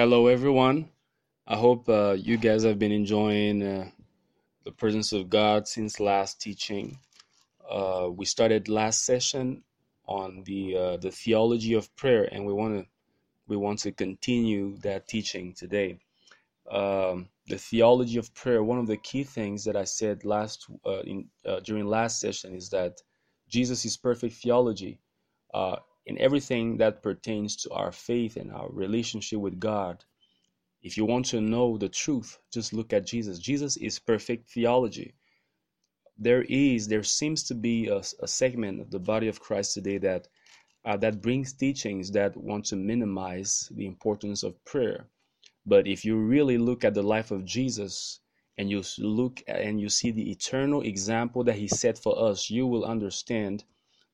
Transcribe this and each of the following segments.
Hello, everyone. I hope uh, you guys have been enjoying uh, the presence of God since last teaching. Uh, we started last session on the uh, the theology of prayer, and we want to we want to continue that teaching today. Um, the theology of prayer. One of the key things that I said last uh, in uh, during last session is that Jesus is perfect theology in everything that pertains to our faith and our relationship with God. If you want to know the truth, just look at Jesus. Jesus is perfect theology. There is, there seems to be a, a segment of the body of Christ today that uh, that brings teachings that want to minimize the importance of prayer. But if you really look at the life of Jesus and you look and you see the eternal example that he set for us, you will understand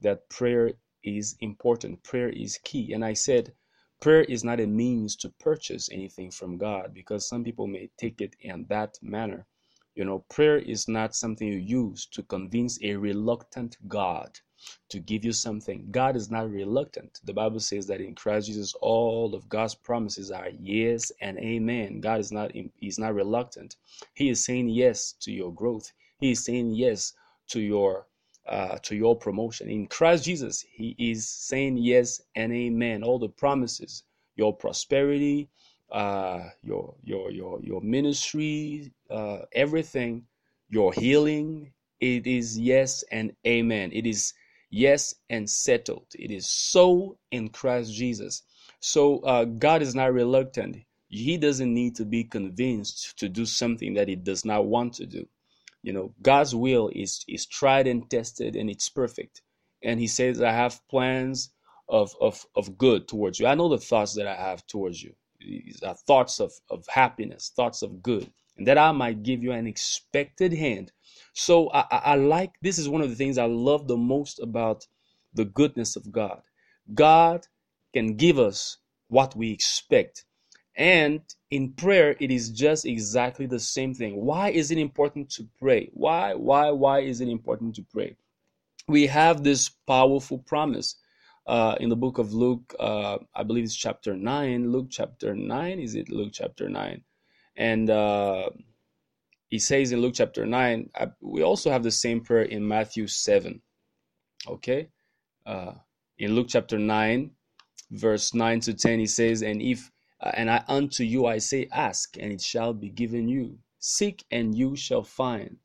that prayer is important. Prayer is key. And I said, prayer is not a means to purchase anything from God because some people may take it in that manner. You know, prayer is not something you use to convince a reluctant God to give you something. God is not reluctant. The Bible says that in Christ Jesus, all of God's promises are yes and amen. God is not He's not reluctant. He is saying yes to your growth. He is saying yes to your uh, to your promotion. In Christ Jesus, He is saying yes and amen. All the promises, your prosperity, uh, your your your your ministry, uh, everything, your healing. It is yes and amen. It is yes and settled. It is so in Christ Jesus. So uh, God is not reluctant. He doesn't need to be convinced to do something that he does not want to do. You know, God's will is is tried and tested and it's perfect. And he says, I have plans of of, of good towards you. I know the thoughts that I have towards you. These are thoughts of, of happiness, thoughts of good, and that I might give you an expected hand so I, I, like this is one of the things I love the most about the goodness of God. God can give us what we expect. And in prayer, it is just exactly the same thing. Why is it important to pray? Why, why, why is it important to pray? We have this powerful promise uh, in the book of Luke, uh, I believe it's chapter 9. Luke chapter 9, is it Luke chapter 9? And uh, he says in Luke chapter 9, we also have the same prayer in Matthew 7. Okay? Uh, in Luke chapter 9, verse 9 to 10, he says, And if uh, and I unto you I say, ask, and it shall be given you. Seek, and you shall find.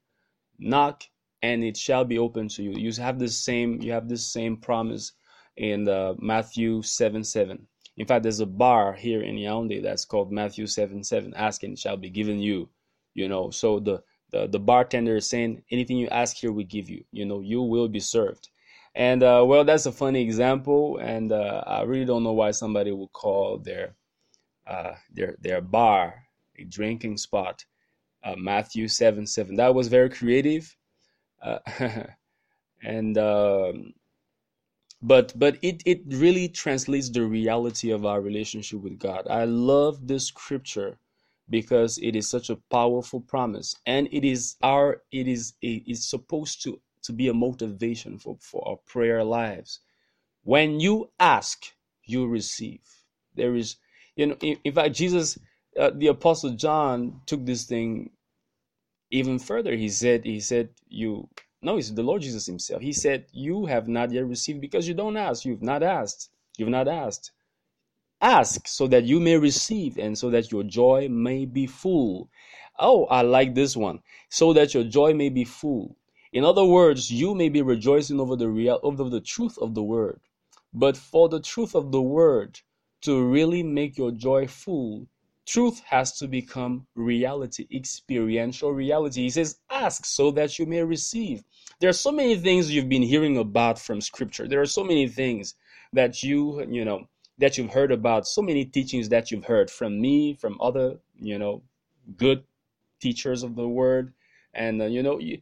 Knock, and it shall be open to you. You have the same, you have this same promise in uh, Matthew 7 7. In fact, there's a bar here in Yaoundé that's called Matthew 7 7. Ask, and it shall be given you you know so the the, the bartender is saying anything you ask here we give you you know you will be served and uh, well that's a funny example and uh, i really don't know why somebody would call their uh, their their bar a drinking spot uh, matthew 7 7 that was very creative. Uh, and um, but but it it really translates the reality of our relationship with god. I love this scripture because it is such a powerful promise. And it is our it is it is supposed to to be a motivation for for our prayer lives. When you ask you receive. There is you know in, in fact jesus uh, the apostle john took this thing even further he said he said you no it's the lord jesus himself he said you have not yet received because you don't ask you've not asked you've not asked Ask so that you may receive and so that your joy may be full. Oh, I like this one. So that your joy may be full. In other words, you may be rejoicing over the real over the truth of the word. But for the truth of the word to really make your joy full, truth has to become reality, experiential reality. He says, ask so that you may receive. There are so many things you've been hearing about from scripture. There are so many things that you, you know, that you've heard about, so many teachings that you've heard from me, from other, you know, good teachers of the word. And, uh, you know, you,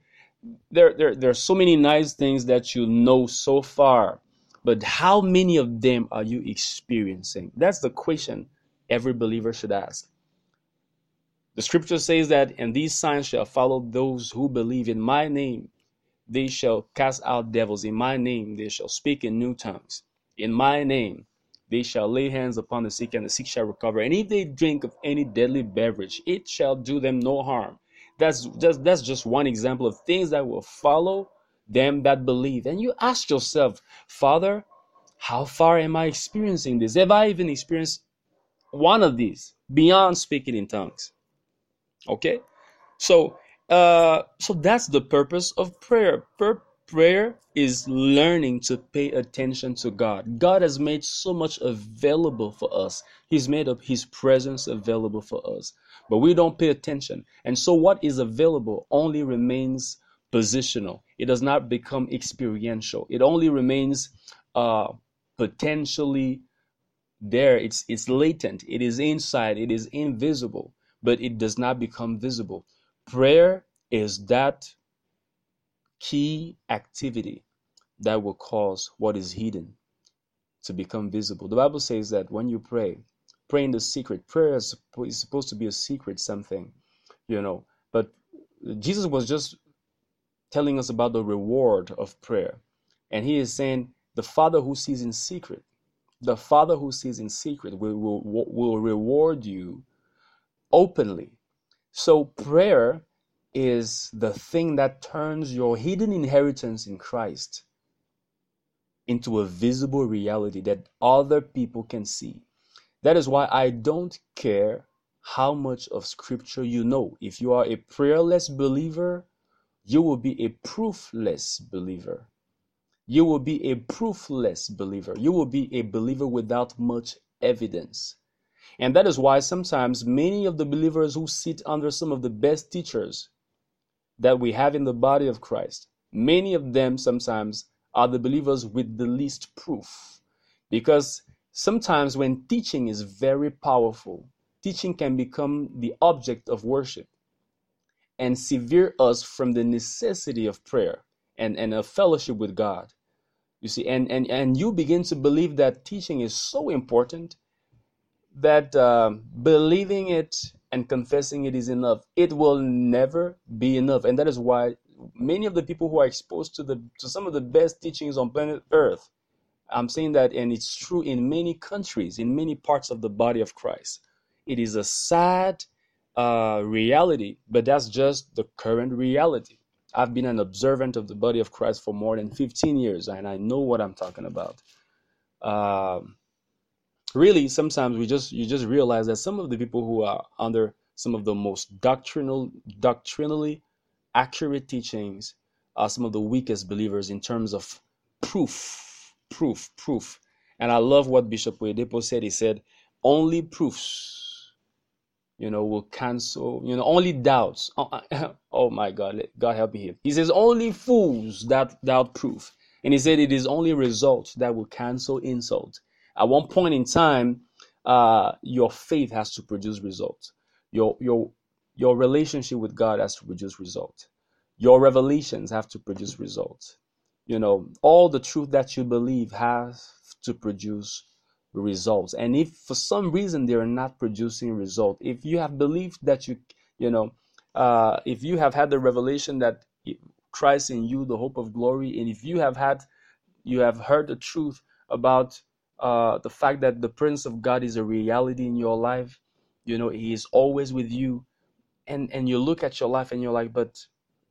there, there, there are so many nice things that you know so far, but how many of them are you experiencing? That's the question every believer should ask. The scripture says that, and these signs shall follow those who believe in my name. They shall cast out devils in my name. They shall speak in new tongues. In my name, They shall lay hands upon the sick, and the sick shall recover. And if they drink of any deadly beverage, it shall do them no harm. That's just that's just one example of things that will follow them that believe. And you ask yourself, Father, how far am I experiencing this? Have I even experienced one of these beyond speaking in tongues? Okay, so uh, so that's the purpose of prayer. Prayer is learning to pay attention to God. God has made so much available for us. He's made up His presence available for us, but we don't pay attention. And so, what is available only remains positional. It does not become experiential. It only remains uh, potentially there. It's it's latent. It is inside. It is invisible, but it does not become visible. Prayer is that key activity that will cause what is hidden to become visible. The Bible says that when you pray, pray in the secret. Prayer is supposed to be a secret something, you know. But Jesus was just telling us about the reward of prayer. And he is saying, the Father who sees in secret, the Father who sees in secret will, will, will reward you openly so prayer is the thing that turns your hidden inheritance in Christ into a visible reality that other people can see. That is why I don't care how much of scripture you know. If you are a prayerless believer, you will be a proofless believer. You will be a proofless believer. You will be a believer without much evidence. And that is why sometimes many of the believers who sit under some of the best teachers that we have in the body of Christ, many of them sometimes are the believers with the least proof. Because sometimes when teaching is very powerful, teaching can become the object of worship and sever us from the necessity of prayer and, and a fellowship with God. You see, and, and, and you begin to believe that teaching is so important that uh, believing it and confessing it is enough. It will never be enough, and that is why many of the people who are exposed to the to some of the best teachings on planet Earth, I'm saying that, and it's true in many countries, in many parts of the body of Christ. It is a sad uh, reality, but that's just the current reality. I've been an observant of the body of Christ for more than 15 years, and I know what I'm talking about. Um, really sometimes we just you just realize that some of the people who are under some of the most doctrinal doctrinally accurate teachings are some of the weakest believers in terms of proof proof proof and i love what bishop Oyedepo said he said only proofs you know will cancel you know only doubts oh, oh my god god help me here he says only fools that doubt proof and he said it is only results that will cancel insult at one point in time, uh, your faith has to produce results. Your your your relationship with God has to produce results. Your revelations have to produce results. You know, all the truth that you believe has to produce results. And if for some reason they are not producing result if you have believed that you, you know, uh, if you have had the revelation that Christ in you, the hope of glory, and if you have had, you have heard the truth about uh, the fact that the prince of God is a reality in your life. You know, He is always with you, and and you look at your life and you're like, but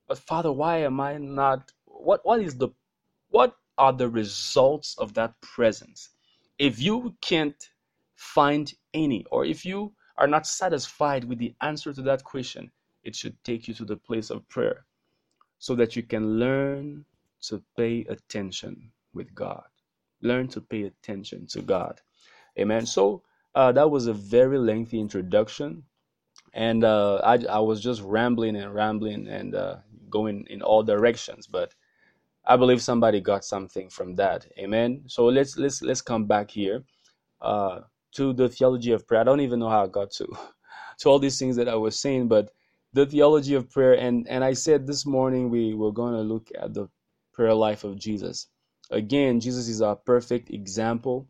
but Father, why am I not? What what is the what are the results of that presence? If you can't find any, or if you are not satisfied with the answer to that question, it should take you to the place of prayer so that you can learn to pay attention with God learn to pay attention to God. Amen. So uh, that was a very lengthy introduction, and uh, I, I was just rambling and rambling and uh, going in all directions, but I believe somebody got something from that. Amen. So let's let's let's come back here uh, to the theology of prayer. I don't even know how I got to to all these things that I was saying, but the theology of prayer and and I said this morning we were going to look at the prayer life of Jesus. Again, Jesus is our perfect example,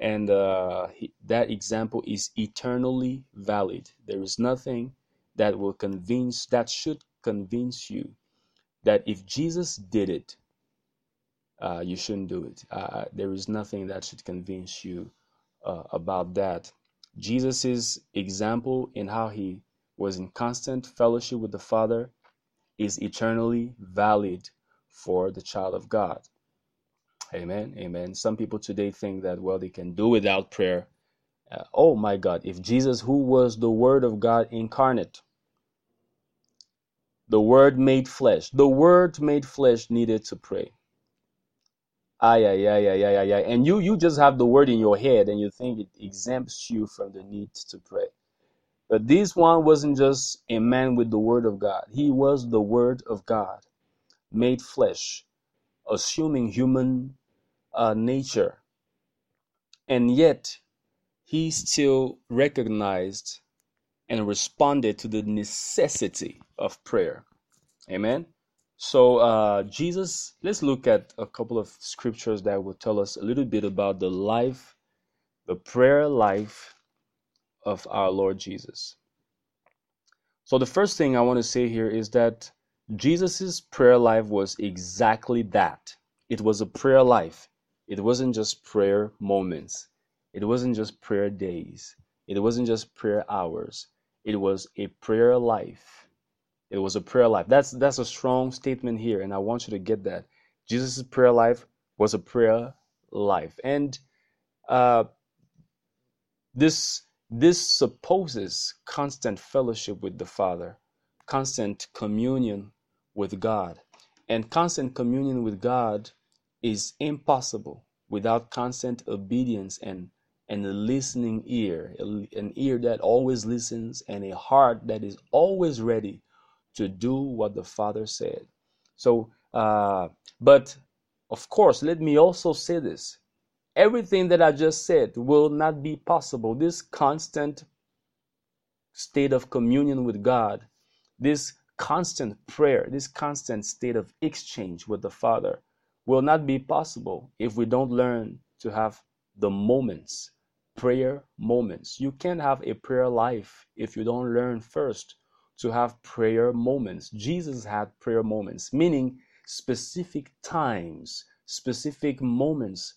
and uh, he, that example is eternally valid. There is nothing that will convince, that should convince you that if Jesus did it, uh, you shouldn't do it. Uh, there is nothing that should convince you uh, about that. Jesus' example in how he was in constant fellowship with the Father is eternally valid for the child of God. Amen. Amen. Some people today think that, well, they can do without prayer. Uh, oh my God. If Jesus, who was the Word of God incarnate, the Word made flesh, the Word made flesh needed to pray. Ay, ay, ay, ay, ay, ay, And you, you just have the Word in your head and you think it exempts you from the need to pray. But this one wasn't just a man with the Word of God, he was the Word of God made flesh, assuming human uh, nature. And yet, he still recognized and responded to the necessity of prayer. Amen. So, uh, Jesus, let's look at a couple of scriptures that will tell us a little bit about the life, the prayer life of our Lord Jesus. So, the first thing I want to say here is that Jesus' prayer life was exactly that. It was a prayer life. It wasn't just prayer moments. It wasn't just prayer days. It wasn't just prayer hours. It was a prayer life. It was a prayer life. That's that's a strong statement here, and I want you to get that. Jesus' prayer life was a prayer life, and uh, this this supposes constant fellowship with the Father, constant communion with God, and constant communion with God is impossible without constant obedience and and a listening ear, an ear that always listens, and a heart that is always ready to do what the Father said. So, uh, but of course, let me also say this everything that I just said will not be possible. This constant state of communion with God, this constant prayer, this constant state of exchange with the Father will not be possible if we don't learn to have the moments, prayer moments. You can't have a prayer life if you don't learn first to have prayer moments. Jesus had prayer moments, meaning specific times, specific moments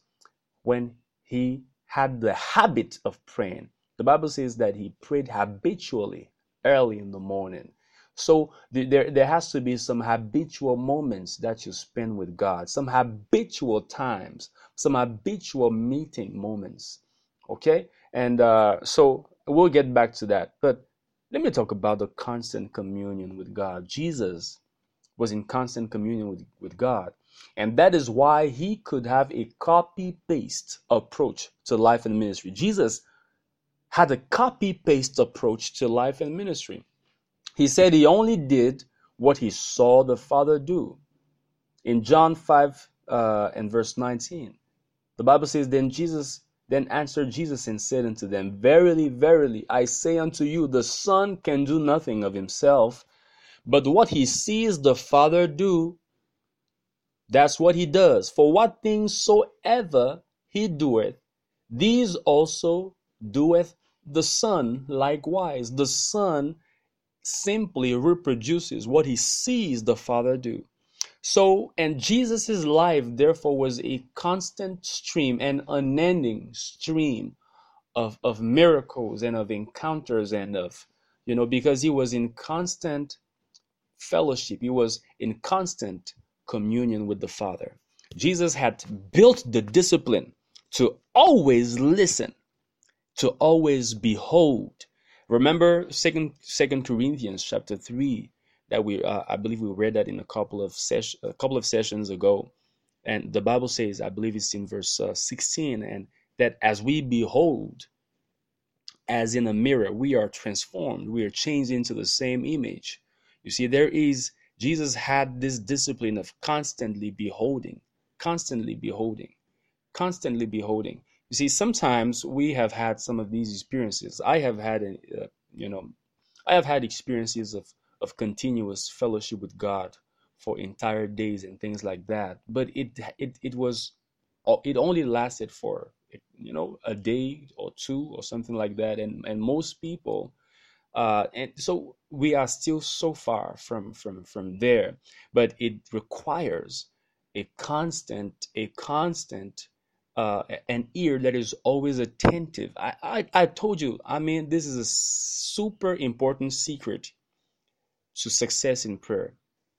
when he had the habit of praying. The Bible says that he prayed habitually early in the morning. So there, there has to be some habitual moments that you spend with God, some habitual times, some habitual meeting moments. Okay? And uh, so we'll get back to that. But let me talk about the constant communion with God. Jesus was in constant communion with, with God. And that is why he could have a copy paste approach to life and ministry. Jesus had a copy paste approach to life and ministry. He said he only did what he saw the Father do. In John 5 uh, and verse 19, the Bible says, Then Jesus then answered Jesus and said unto them, Verily, verily, I say unto you, the Son can do nothing of himself, but what he sees the Father do, that's what he does. For what things soever he doeth, these also doeth the Son likewise. The Son simply reproduces what he sees the Father do. So, and Jesus' life, therefore, was a constant stream, an unending stream of, of miracles and of encounters and of, you know, because he was in constant fellowship, he was in constant communion with the Father. Jesus had built the discipline to always listen, to always behold, Remember second Second Corinthians chapter three that we uh, I believe we read that in a couple of ses- a couple of sessions ago, and the Bible says I believe it's in verse uh, sixteen, and that as we behold, as in a mirror, we are transformed, we are changed into the same image. You see, there is Jesus had this discipline of constantly beholding, constantly beholding, constantly beholding. You see, sometimes we have had some of these experiences. I have had, uh, you know, I have had experiences of of continuous fellowship with God for entire days and things like that. But it it it was it only lasted for you know a day or two or something like that. And and most people, uh, and so we are still so far from from from there. But it requires a constant a constant uh, an ear that is always attentive. I, I, I told you, I mean, this is a super important secret to success in prayer.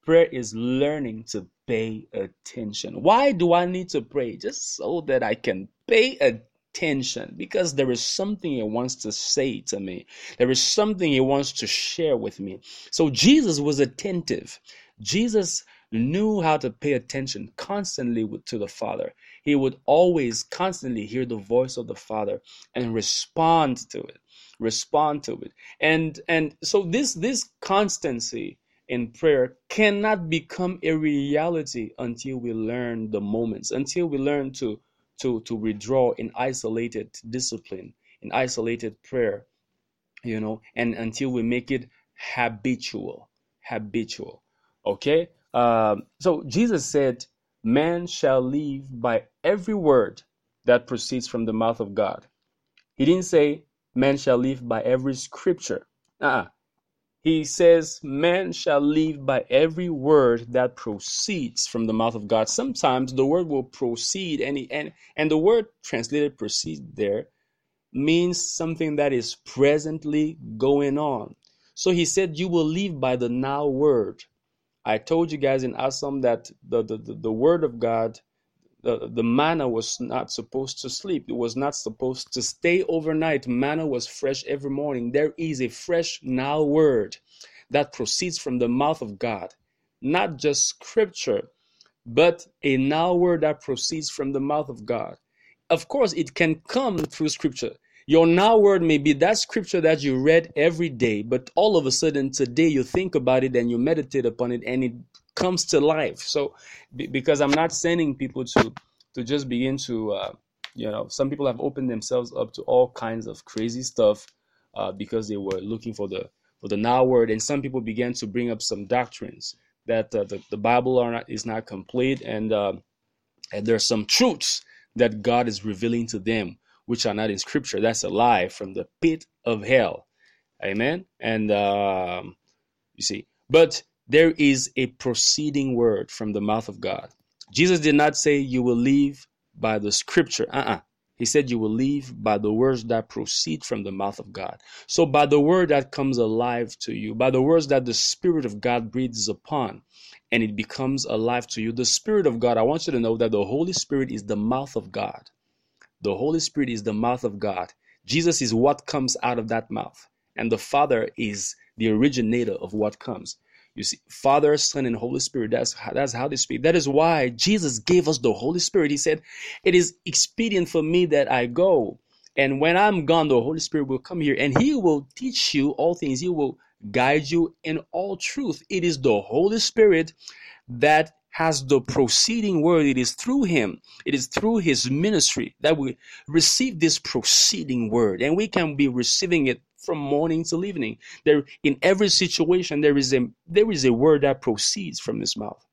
Prayer is learning to pay attention. Why do I need to pray? Just so that I can pay attention because there is something he wants to say to me. There is something he wants to share with me. So Jesus was attentive. Jesus knew how to pay attention constantly to the Father. He would always constantly hear the voice of the Father and respond to it. Respond to it. And and so this this constancy in prayer cannot become a reality until we learn the moments, until we learn to to to withdraw in isolated discipline, in isolated prayer, you know, and until we make it habitual, habitual. Okay? Um, so Jesus said, Man shall live by every word that proceeds from the mouth of God. He didn't say, Man shall live by every scripture. Uh-uh. He says, Man shall live by every word that proceeds from the mouth of God. Sometimes the word will proceed, and, and, and the word translated proceed there means something that is presently going on. So he said, You will live by the now word. I told you guys in Assam that the, the, the, the word of God, the, the manna was not supposed to sleep. It was not supposed to stay overnight. Manna was fresh every morning. There is a fresh now word that proceeds from the mouth of God, not just scripture, but a now word that proceeds from the mouth of God. Of course, it can come through scripture. Your now word may be that scripture that you read every day, but all of a sudden today you think about it and you meditate upon it and it comes to life. So, because I'm not sending people to to just begin to, uh, you know, some people have opened themselves up to all kinds of crazy stuff uh, because they were looking for the for the now word, and some people began to bring up some doctrines that uh, the the Bible are not is not complete, and uh, and there's some truths that God is revealing to them which are not in scripture. That's a lie from the pit of hell. Amen. And um, you see, but there is a proceeding word from the mouth of God. Jesus did not say you will live by the scripture. Uh-uh. He said you will live by the words that proceed from the mouth of God. So by the word that comes alive to you, by the words that the Spirit of God breathes upon, and it becomes alive to you. The Spirit of God, I want you to know that the Holy Spirit is the mouth of God. The Holy Spirit is the mouth of God. Jesus is what comes out of that mouth. And the Father is the originator of what comes. You see, Father, Son, and Holy Spirit, that's, that's how they speak. That is why Jesus gave us the Holy Spirit. He said, It is expedient for me that I go. And when I'm gone, the Holy Spirit will come here and He will teach you all things. He will guide you in all truth. It is the Holy Spirit that has the proceeding word. It is through him, it is through his ministry that we receive this proceeding word, and we can be receiving it from morning till evening. There, in every situation, there is a there is a word that proceeds from his mouth.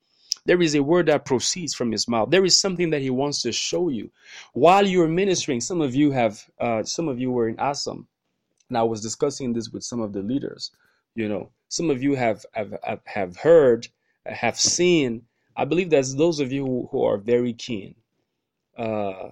There is a word that proceeds from his mouth. There is something that he wants to show you while you're ministering. Some of you have, uh, some of you were in Assam, and I was discussing this with some of the leaders. You know, some of you have have have heard, have seen I believe that those of you who, who are very keen uh,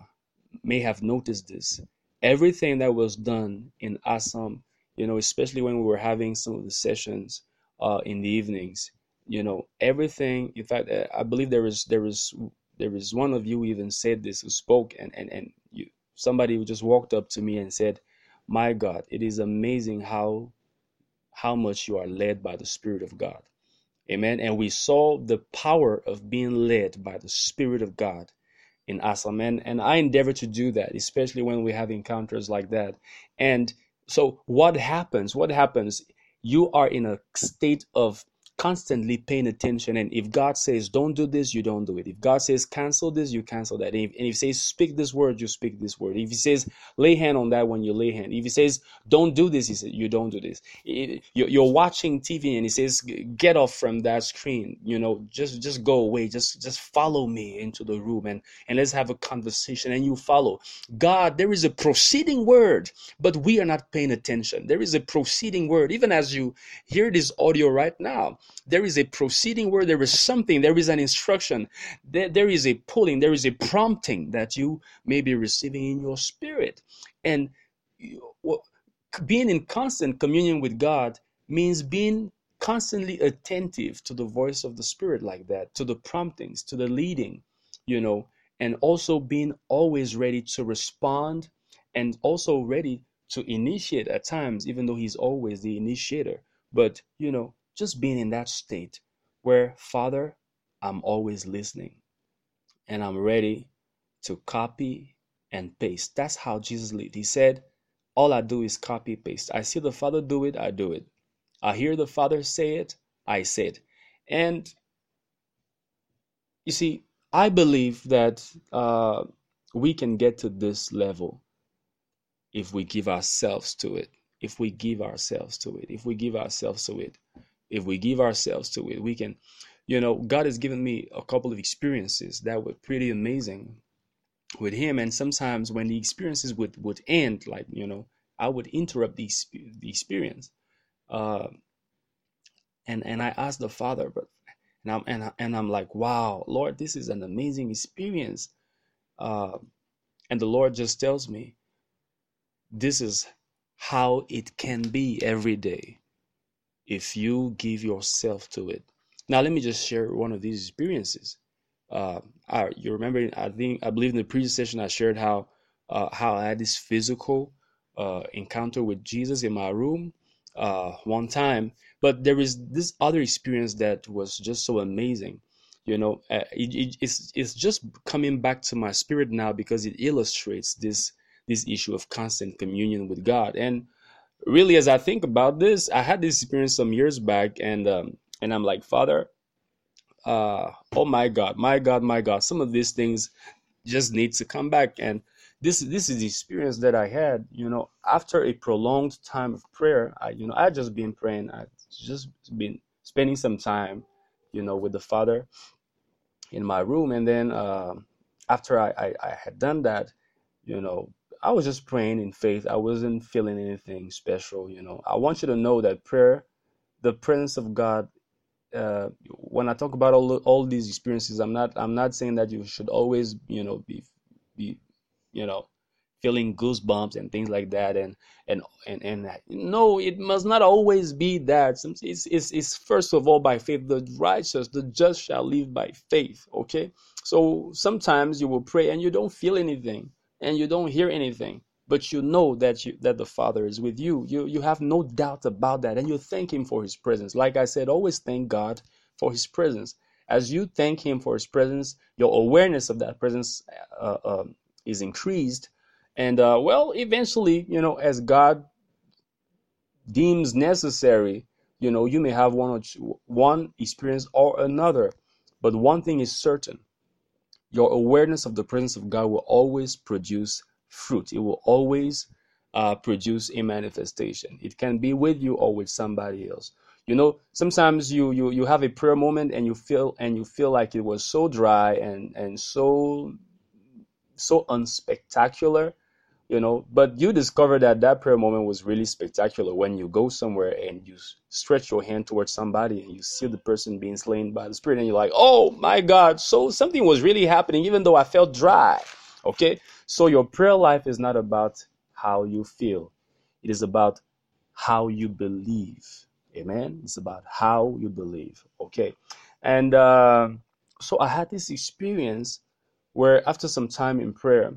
may have noticed this. Everything that was done in Assam, you know, especially when we were having some of the sessions uh, in the evenings, you know, everything. In fact, uh, I believe there is there is there is one of you even said this who spoke and and and you, somebody who just walked up to me and said, "My God, it is amazing how how much you are led by the Spirit of God." Amen. And we saw the power of being led by the Spirit of God in Assam. And, and I endeavor to do that, especially when we have encounters like that. And so, what happens? What happens? You are in a state of constantly paying attention. And if God says, don't do this, you don't do it. If God says, cancel this, you cancel that. And if, and if He says, speak this word, you speak this word. If He says, lay hand on that one, you lay hand. If He says, don't do this, He says, you don't do this. You're watching TV and He says, get off from that screen. You know, just just go away. Just just follow me into the room and, and let's have a conversation. And you follow. God, there is a proceeding word, but we are not paying attention. There is a proceeding word. Even as you hear this audio right now, there is a proceeding where there is something, there is an instruction, there, there is a pulling, there is a prompting that you may be receiving in your spirit. And being in constant communion with God means being constantly attentive to the voice of the Spirit, like that, to the promptings, to the leading, you know, and also being always ready to respond and also ready to initiate at times, even though He's always the initiator. But, you know, just being in that state where, Father, I'm always listening and I'm ready to copy and paste. That's how Jesus lived. He said, All I do is copy paste. I see the Father do it, I do it. I hear the Father say it, I say it. And you see, I believe that uh, we can get to this level if we give ourselves to it. If we give ourselves to it. If we give ourselves to it. If we give ourselves to it, we can. You know, God has given me a couple of experiences that were pretty amazing with Him. And sometimes when the experiences would, would end, like, you know, I would interrupt the, the experience. Uh, and, and I asked the Father, but and I'm and, and I'm like, wow, Lord, this is an amazing experience. Uh, and the Lord just tells me, this is how it can be every day if you give yourself to it. Now, let me just share one of these experiences. Uh, I, you remember, I think, I believe in the previous session, I shared how uh, how I had this physical uh, encounter with Jesus in my room uh, one time. But there is this other experience that was just so amazing. You know, uh, it, it, it's it's just coming back to my spirit now because it illustrates this this issue of constant communion with God. And really, as I think about this, I had this experience some years back, and um, and I'm like, Father, uh, oh my God, my God, my God, some of these things just need to come back. And this this is the experience that I had. You know, after a prolonged time of prayer, I you know I just been praying. I just been spending some time, you know, with the Father in my room, and then uh, after I, I I had done that, you know, I was just praying in faith. I wasn't feeling anything special, you know. I want you to know that prayer, the presence of God. Uh, when I talk about all all these experiences, I'm not I'm not saying that you should always you know be be you know feeling goosebumps and things like that and and and and no it must not always be that it's, it's it's first of all by faith the righteous the just shall live by faith okay so sometimes you will pray and you don't feel anything and you don't hear anything but you know that you that the father is with you. You you have no doubt about that and you thank him for his presence. Like i said always thank god for his presence. As you thank him for his presence your awareness of that presence uh, uh, is increased. And uh, well eventually you know as god deems necessary you know you may have one or two, one experience or another but one thing is certain your awareness of the presence of God will always produce fruit. It will always uh, produce a manifestation. It can be with you or with somebody else. You know, sometimes you you you have a prayer moment and you feel and you feel like it was so dry and and so so unspectacular you know but you discover that that prayer moment was really spectacular when you go somewhere and you stretch your hand towards somebody and you see the person being slain by the spirit and you're like oh my god. So something was really happening even though i felt dry okay? So your prayer life is not about how you feel. It is about how you believe. Amen? It's about how you believe okay? And uh, so i had this experience where after some time in prayer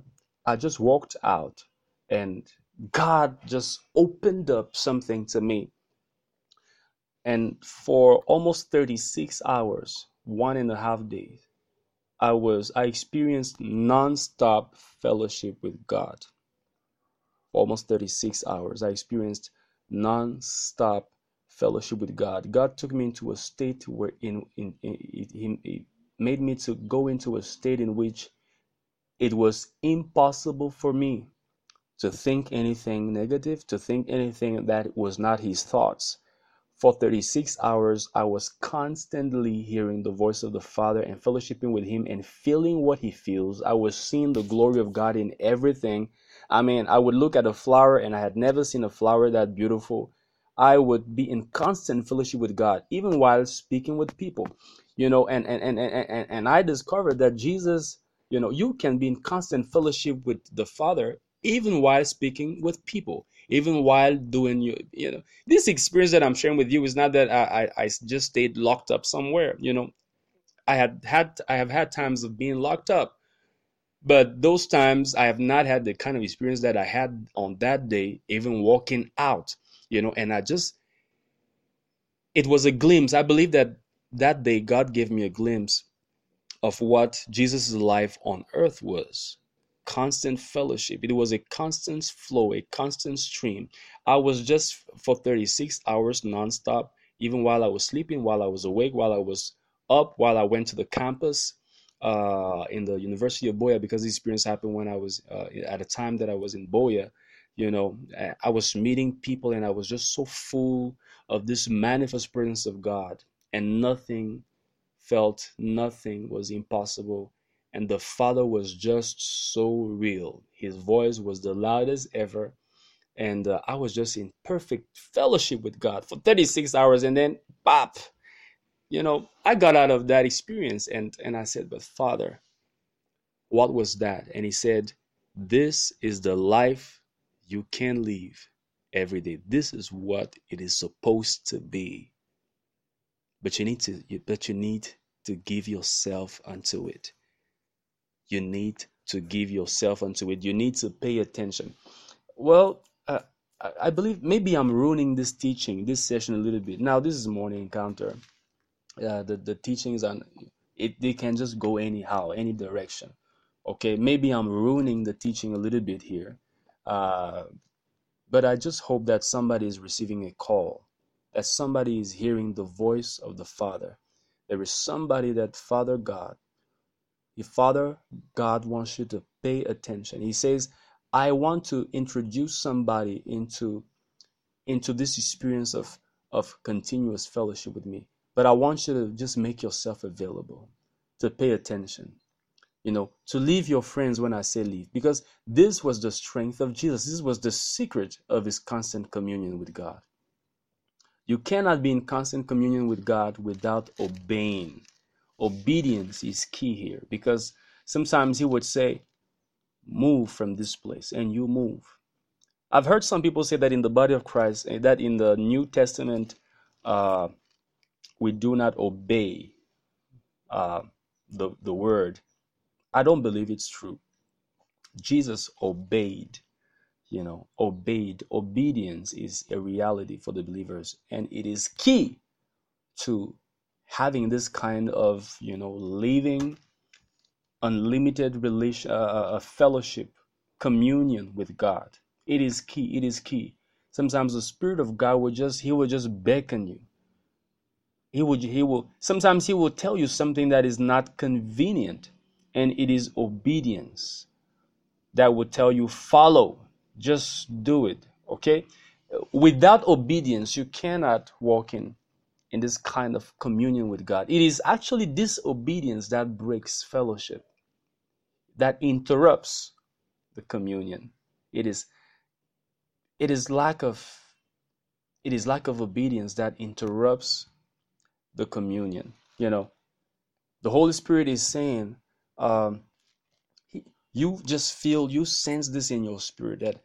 I just walked out and God just opened up something to me. And for almost 36 hours, one and a half days, I was I experienced non-stop fellowship with God. Almost 36 hours, I experienced non-stop fellowship with God. God took me into a state where in, in, in it, it made me to go into a state in which it was impossible for me to think anything negative, to think anything that was not his thoughts. For 36 hours, I was constantly hearing the voice of the Father and fellowshipping with him and feeling what he feels. I was seeing the glory of God in everything. I mean, I would look at a flower and I had never seen a flower that beautiful. I would be in constant fellowship with God, even while speaking with people. You know, and and and and, and I discovered that Jesus, you know, you can be in constant fellowship with the Father even while speaking with people, even while doing you, you know, this experience that I'm sharing with you is not that I, I, I just stayed locked up somewhere. You know, I had had I have had times of being locked up, but those times I have not had the kind of experience that I had on that day, even walking out you know. And i just it was a glimpse. I believe that that day god gave me a glimpse of what jesus' life on earth was. Constant fellowship. It was a constant flow a constant stream. I was just for 36 hours nonstop even while i was sleeping while i was awake while i was up while i went to the campus uh, in the university of Buea because this experience happened when i was uh, at a time that i was in Buea you know. I was meeting people and i was just so full of this manifest presence of god and nothing felt nothing was impossible and the father was just so real his voice was the loudest ever and uh, i was just in perfect fellowship with god for 36 hours and then pop you know i got out of that experience and and i said but father what was that and he said this is the life you can live every day. This is what it is supposed to be. But you need to but you need to give yourself unto it. You need to give yourself unto it. You need to pay attention. Well, uh, I believe maybe I'm ruining this teaching, this session a little bit. Now, this is morning encounter. Uh, the the teachings on it they can just go anyhow, any direction. Okay, maybe I'm ruining the teaching a little bit here uh, but I just hope that somebody is receiving a call, that somebody is hearing the voice of the Father. There is somebody that Father God, your Father God wants you to pay attention. He says, I want to introduce somebody into into this experience of of continuous fellowship with me. But I want you to just make yourself available to pay attention you know, to leave your friends when I say leave, because this was the strength of Jesus. This was the secret of his constant communion with God. You cannot be in constant communion with God without obeying. Obedience is key here because sometimes he would say, Move from this place, and you move. I've heard some people say that in the body of Christ, eh, that in the New Testament, uh, we do not obey uh, the, the word I don't believe it's true. Jesus obeyed, you know, obeyed. Obedience is a reality for the believers, and it is key to having this kind of, you know, living unlimited relation, uh, uh, uh, fellowship, communion with God. It is key. It is key. Sometimes the Spirit of God will just, He will just beckon you. He will, He will, sometimes He will tell you something that is not convenient and it is obedience that will tell you follow just do it okay? Without obedience you cannot walk in in this kind of communion with god. It is actually disobedience that breaks fellowship that interrupts the communion. It is it is lack of it is lack of obedience that interrupts the communion you know? The holy spirit is saying um, you just feel, you sense this in your spirit that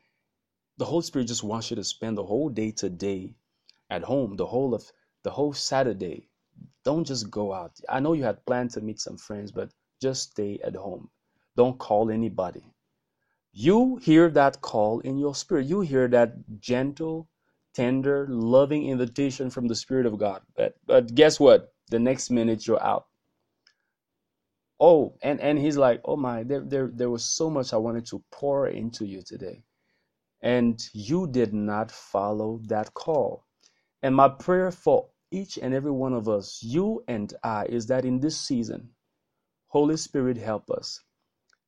the Holy Spirit just wants you to spend the whole day today at home, the whole of the whole Saturday. Don't just go out. I know you had planned to meet some friends, but just stay at home. Don't call anybody. You hear that call in your spirit. You hear that gentle, tender, loving invitation from the Spirit of God. But but guess what? The next minute you're out oh and and he's like oh my there there there was so much i wanted to pour into you today and you did not follow that call. And my prayer for each and every one of us you and i is that in this season holy spirit help us.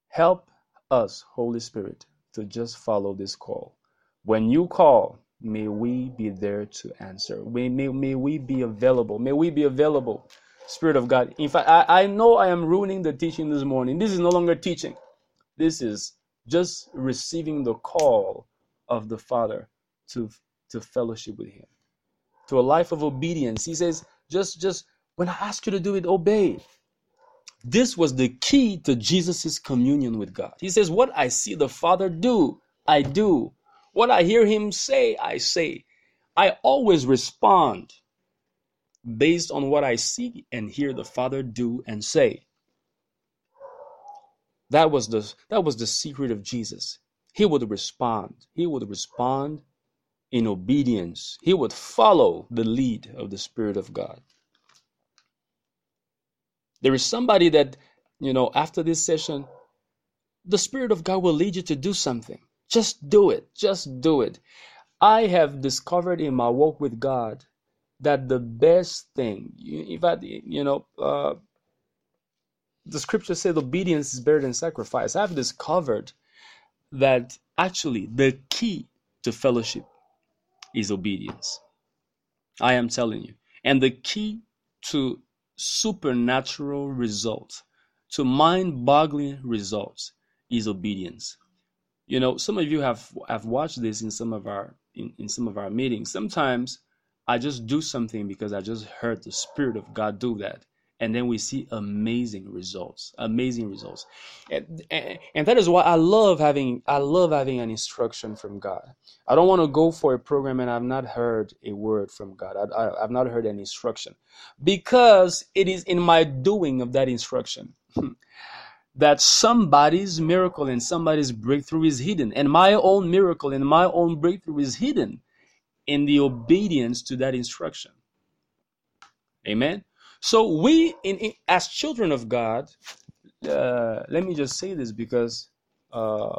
Help us holy spirit to just follow this call. When you call may we be there to answer. May, may, may we be available. May we be available Spirit of God. In fact, I, I know I am ruining the teaching this morning. This is no longer teaching. This is just receiving the call of the Father to, to fellowship with Him. to a life of obedience. He says, just just when I ask you to do it, obey. This was the key to Jesus' communion with God. He says, What I see the Father do, I do. What I hear him say, I say. I always respond based on what I see and hear the Father do and say. That was the that was the secret of Jesus. He would respond. He would respond in obedience. He would follow the lead of the Spirit of God. There is somebody that, you know, after this session, the Spirit of God will lead you to do something. Just do it. Just do it. I have discovered in my walk with God that the best thing, in fact, you know, uh, the scripture says obedience is better than sacrifice. I've discovered that actually the key to fellowship is obedience. I am telling you. And the key to supernatural results, to mind boggling results, is obedience. You know, some of you have have watched this in some of our in, in some of our meetings. Sometimes I just do something because I just heard the Spirit of God do that. And then we see amazing results amazing results. And, and, and, that is why i love having i love having an instruction from god. I don't want to go for a program and i've not heard a word from god. I, I, i've not heard an instruction. Because it is in my doing of that instruction hmm, that somebody's miracle and somebody's breakthrough is hidden. And my own miracle and my own breakthrough is hidden in the obedience to that instruction amen so we, in, in as children of God, uh, let me just say this because uh,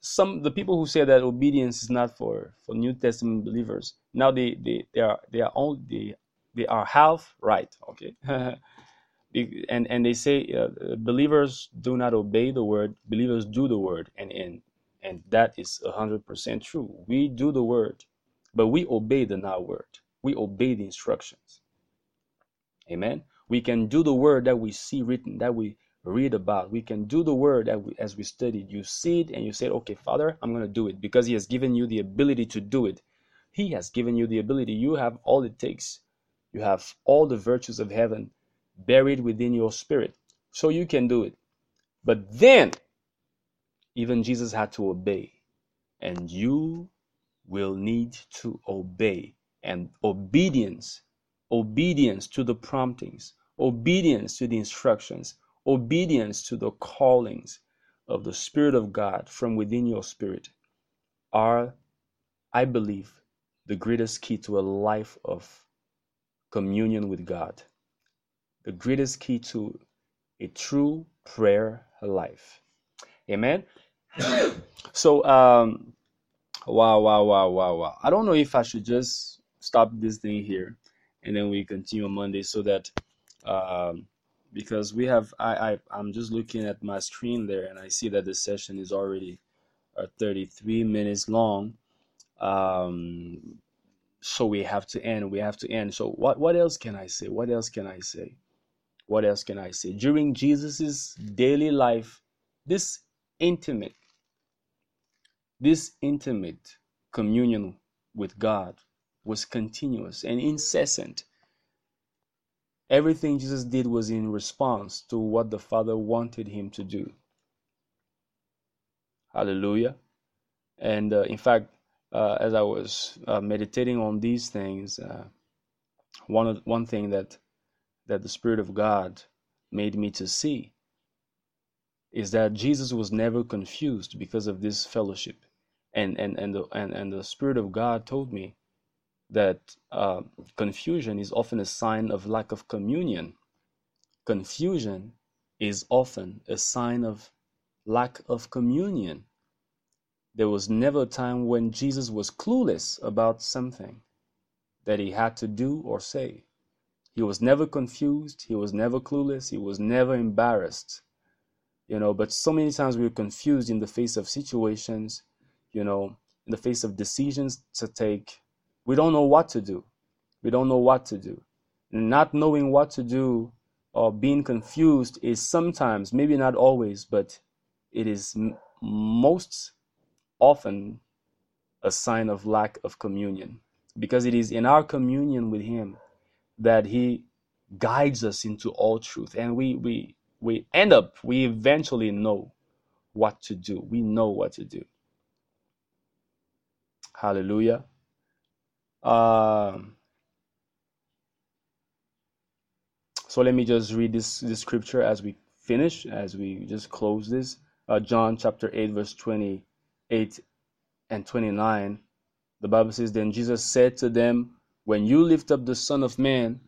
some the people who say that obedience is not for for New Testament believers now they they, they are they are only they, they are half right. Okay. and and they say uh, believers do not obey the word believers do the word and and and that is 100% true we do the word but we obey the now word we obey the instructions Amen. We can do the word that we see written, that we read about. We can do the word that we, as we studied. You see it and you say, okay, Father, I'm going to do it because He has given you the ability to do it. He has given you the ability. You have all it takes. You have all the virtues of heaven buried within your spirit. So you can do it. But then, even Jesus had to obey. And you will need to obey. And obedience obedience to the promptings, obedience to the instructions, obedience to the callings of the Spirit of God from within your spirit are, I believe, the greatest key to a life of communion with God, the greatest key to a true prayer life. Amen. so, um, wow, wow, wow, wow, wow. I don't know if I should just stop this thing here and then we continue on Monday so that um, because we have I, I I'm just looking at my screen there and I see that the session is already uh, 33 minutes long. Um, so we have to end. We have to end. So what what else can I say? What else can I say? What else can I say? During Jesus's daily life, this intimate, this intimate communion with God was continuous and incessant. Everything Jesus did was in response to what the Father wanted him to do. Hallelujah. And uh, in fact, uh, as I was uh, meditating on these things, uh, one one thing that that the Spirit of God made me to see is that Jesus was never confused because of this fellowship, and and and the and, and the Spirit of God told me that uh, confusion is often a sign of lack of communion. Confusion is often a sign of lack of communion. There was never a time when Jesus was clueless about something that he had to do or say. He was never confused, he was never clueless, he was never embarrassed. You know, but so many times we're confused in the face of situations, you know, in the face of decisions to take, we don't know what to do. We don't know what to do. Not knowing what to do or being confused is sometimes, maybe not always, but it is m- most often a sign of lack of communion because it is in our communion with Him that He guides us into all truth, and we we we end up we eventually know what to do. We know what to do. Hallelujah. Um, so let me just read this this scripture as we finish, as we just close this. Uh, John chapter 8, verse 28 and 29. The Bible says, Then Jesus said to them, When you lift up the Son of Man,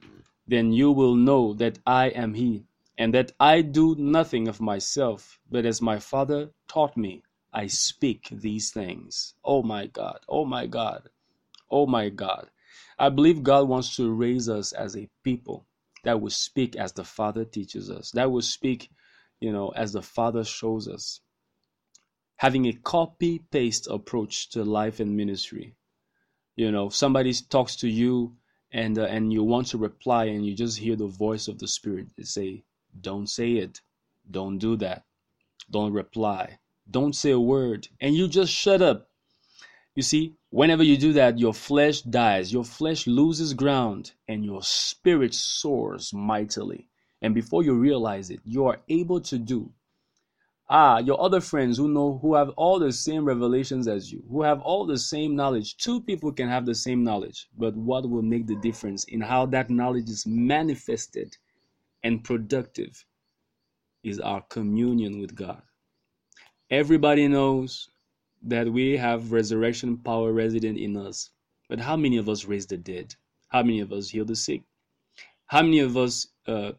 then you will know that I am He, and that I do nothing of myself, but as my Father taught me, I speak these things. Oh my God, oh my God, oh my God. I believe God wants to raise us as a people that will speak as the Father teaches us, that will speak, you know, as the Father shows us. Having a copy paste approach to life and ministry. You know, somebody talks to you and uh, and you want to reply and you just hear the voice of the Spirit say, "Don't say it, don't do that, don't reply, don't say a word," and you just shut up. You see, whenever you do that, your flesh dies, your flesh loses ground, and your spirit soars mightily. And before you realize it, you are able to do. Ah, your other friends who know, who have all the same revelations as you, who have all the same knowledge. Two people can have the same knowledge, but what will make the difference in how that knowledge is manifested and productive is our communion with God. Everybody knows that we have resurrection power resident in us. But how many of us raise the dead? How many of us heal the sick? How many of us uh,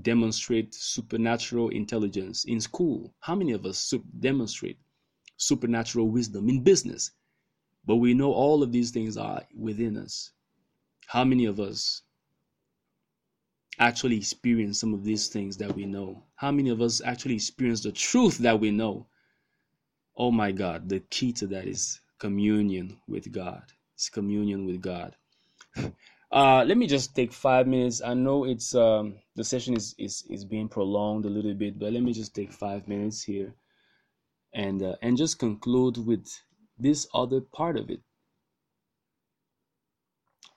demonstrate supernatural intelligence in school? How many of us demonstrate supernatural wisdom in business? But we know all of these things are within us. How many of us actually experience some of these things that we know? How many of us actually experience the truth that we know? Oh my God, the key to that is communion with God. It's communion with God. Uh, let me just take five minutes. I know it's um, the session is, is is being prolonged a little bit, but let me just take five minutes here, and uh, and just conclude with this other part of it.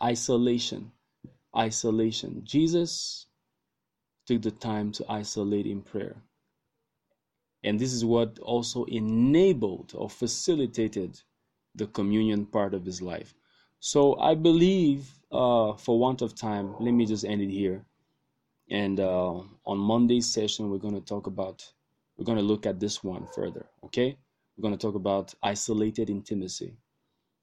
Isolation, isolation. Jesus took the time to isolate in prayer. And this is what also enabled or facilitated the communion part of his life. So I believe, uh, for want of time, let me just end it here. And uh, on Monday's session, we're going to talk about, we're going to look at this one further. Okay, we're going to talk about isolated intimacy,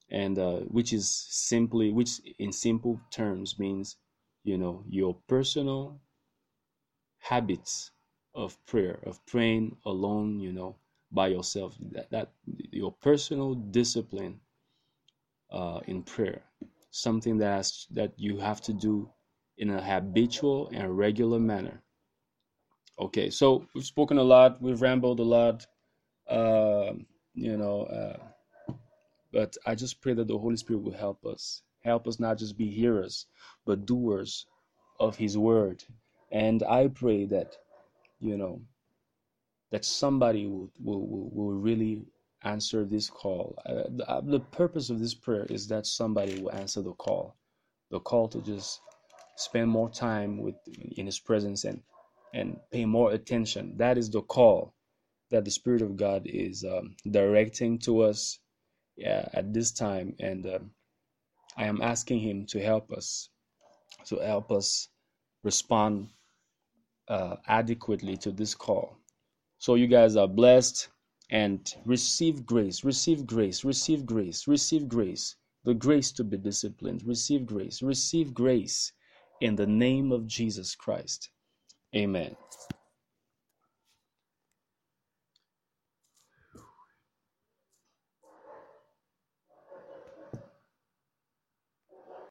and uh, which is simply, which in simple terms means, you know, your personal habits of prayer, of praying alone, you know, by yourself. That, that your personal discipline uh, in prayer, something that that you have to do in a habitual and regular manner. Okay, so we've spoken a lot, we've rambled a lot, uh, you know, uh, but I just pray that the Holy Spirit will help us, help us not just be hearers, but doers of His word. And I pray that you know, that somebody will, will, will, really answer this call. Uh, the, uh, the purpose of this prayer is that somebody will answer the call, the call to just spend more time with in His presence and and pay more attention. That is the call that the Spirit of God is um, directing to us yeah, at this time, and um, I am asking Him to help us, to help us respond uh, adequately to this call. So you guys are blessed and receive grace, receive grace, receive grace, receive grace, the grace to be disciplined, receive grace, receive grace in the name of Jesus Christ. Amen.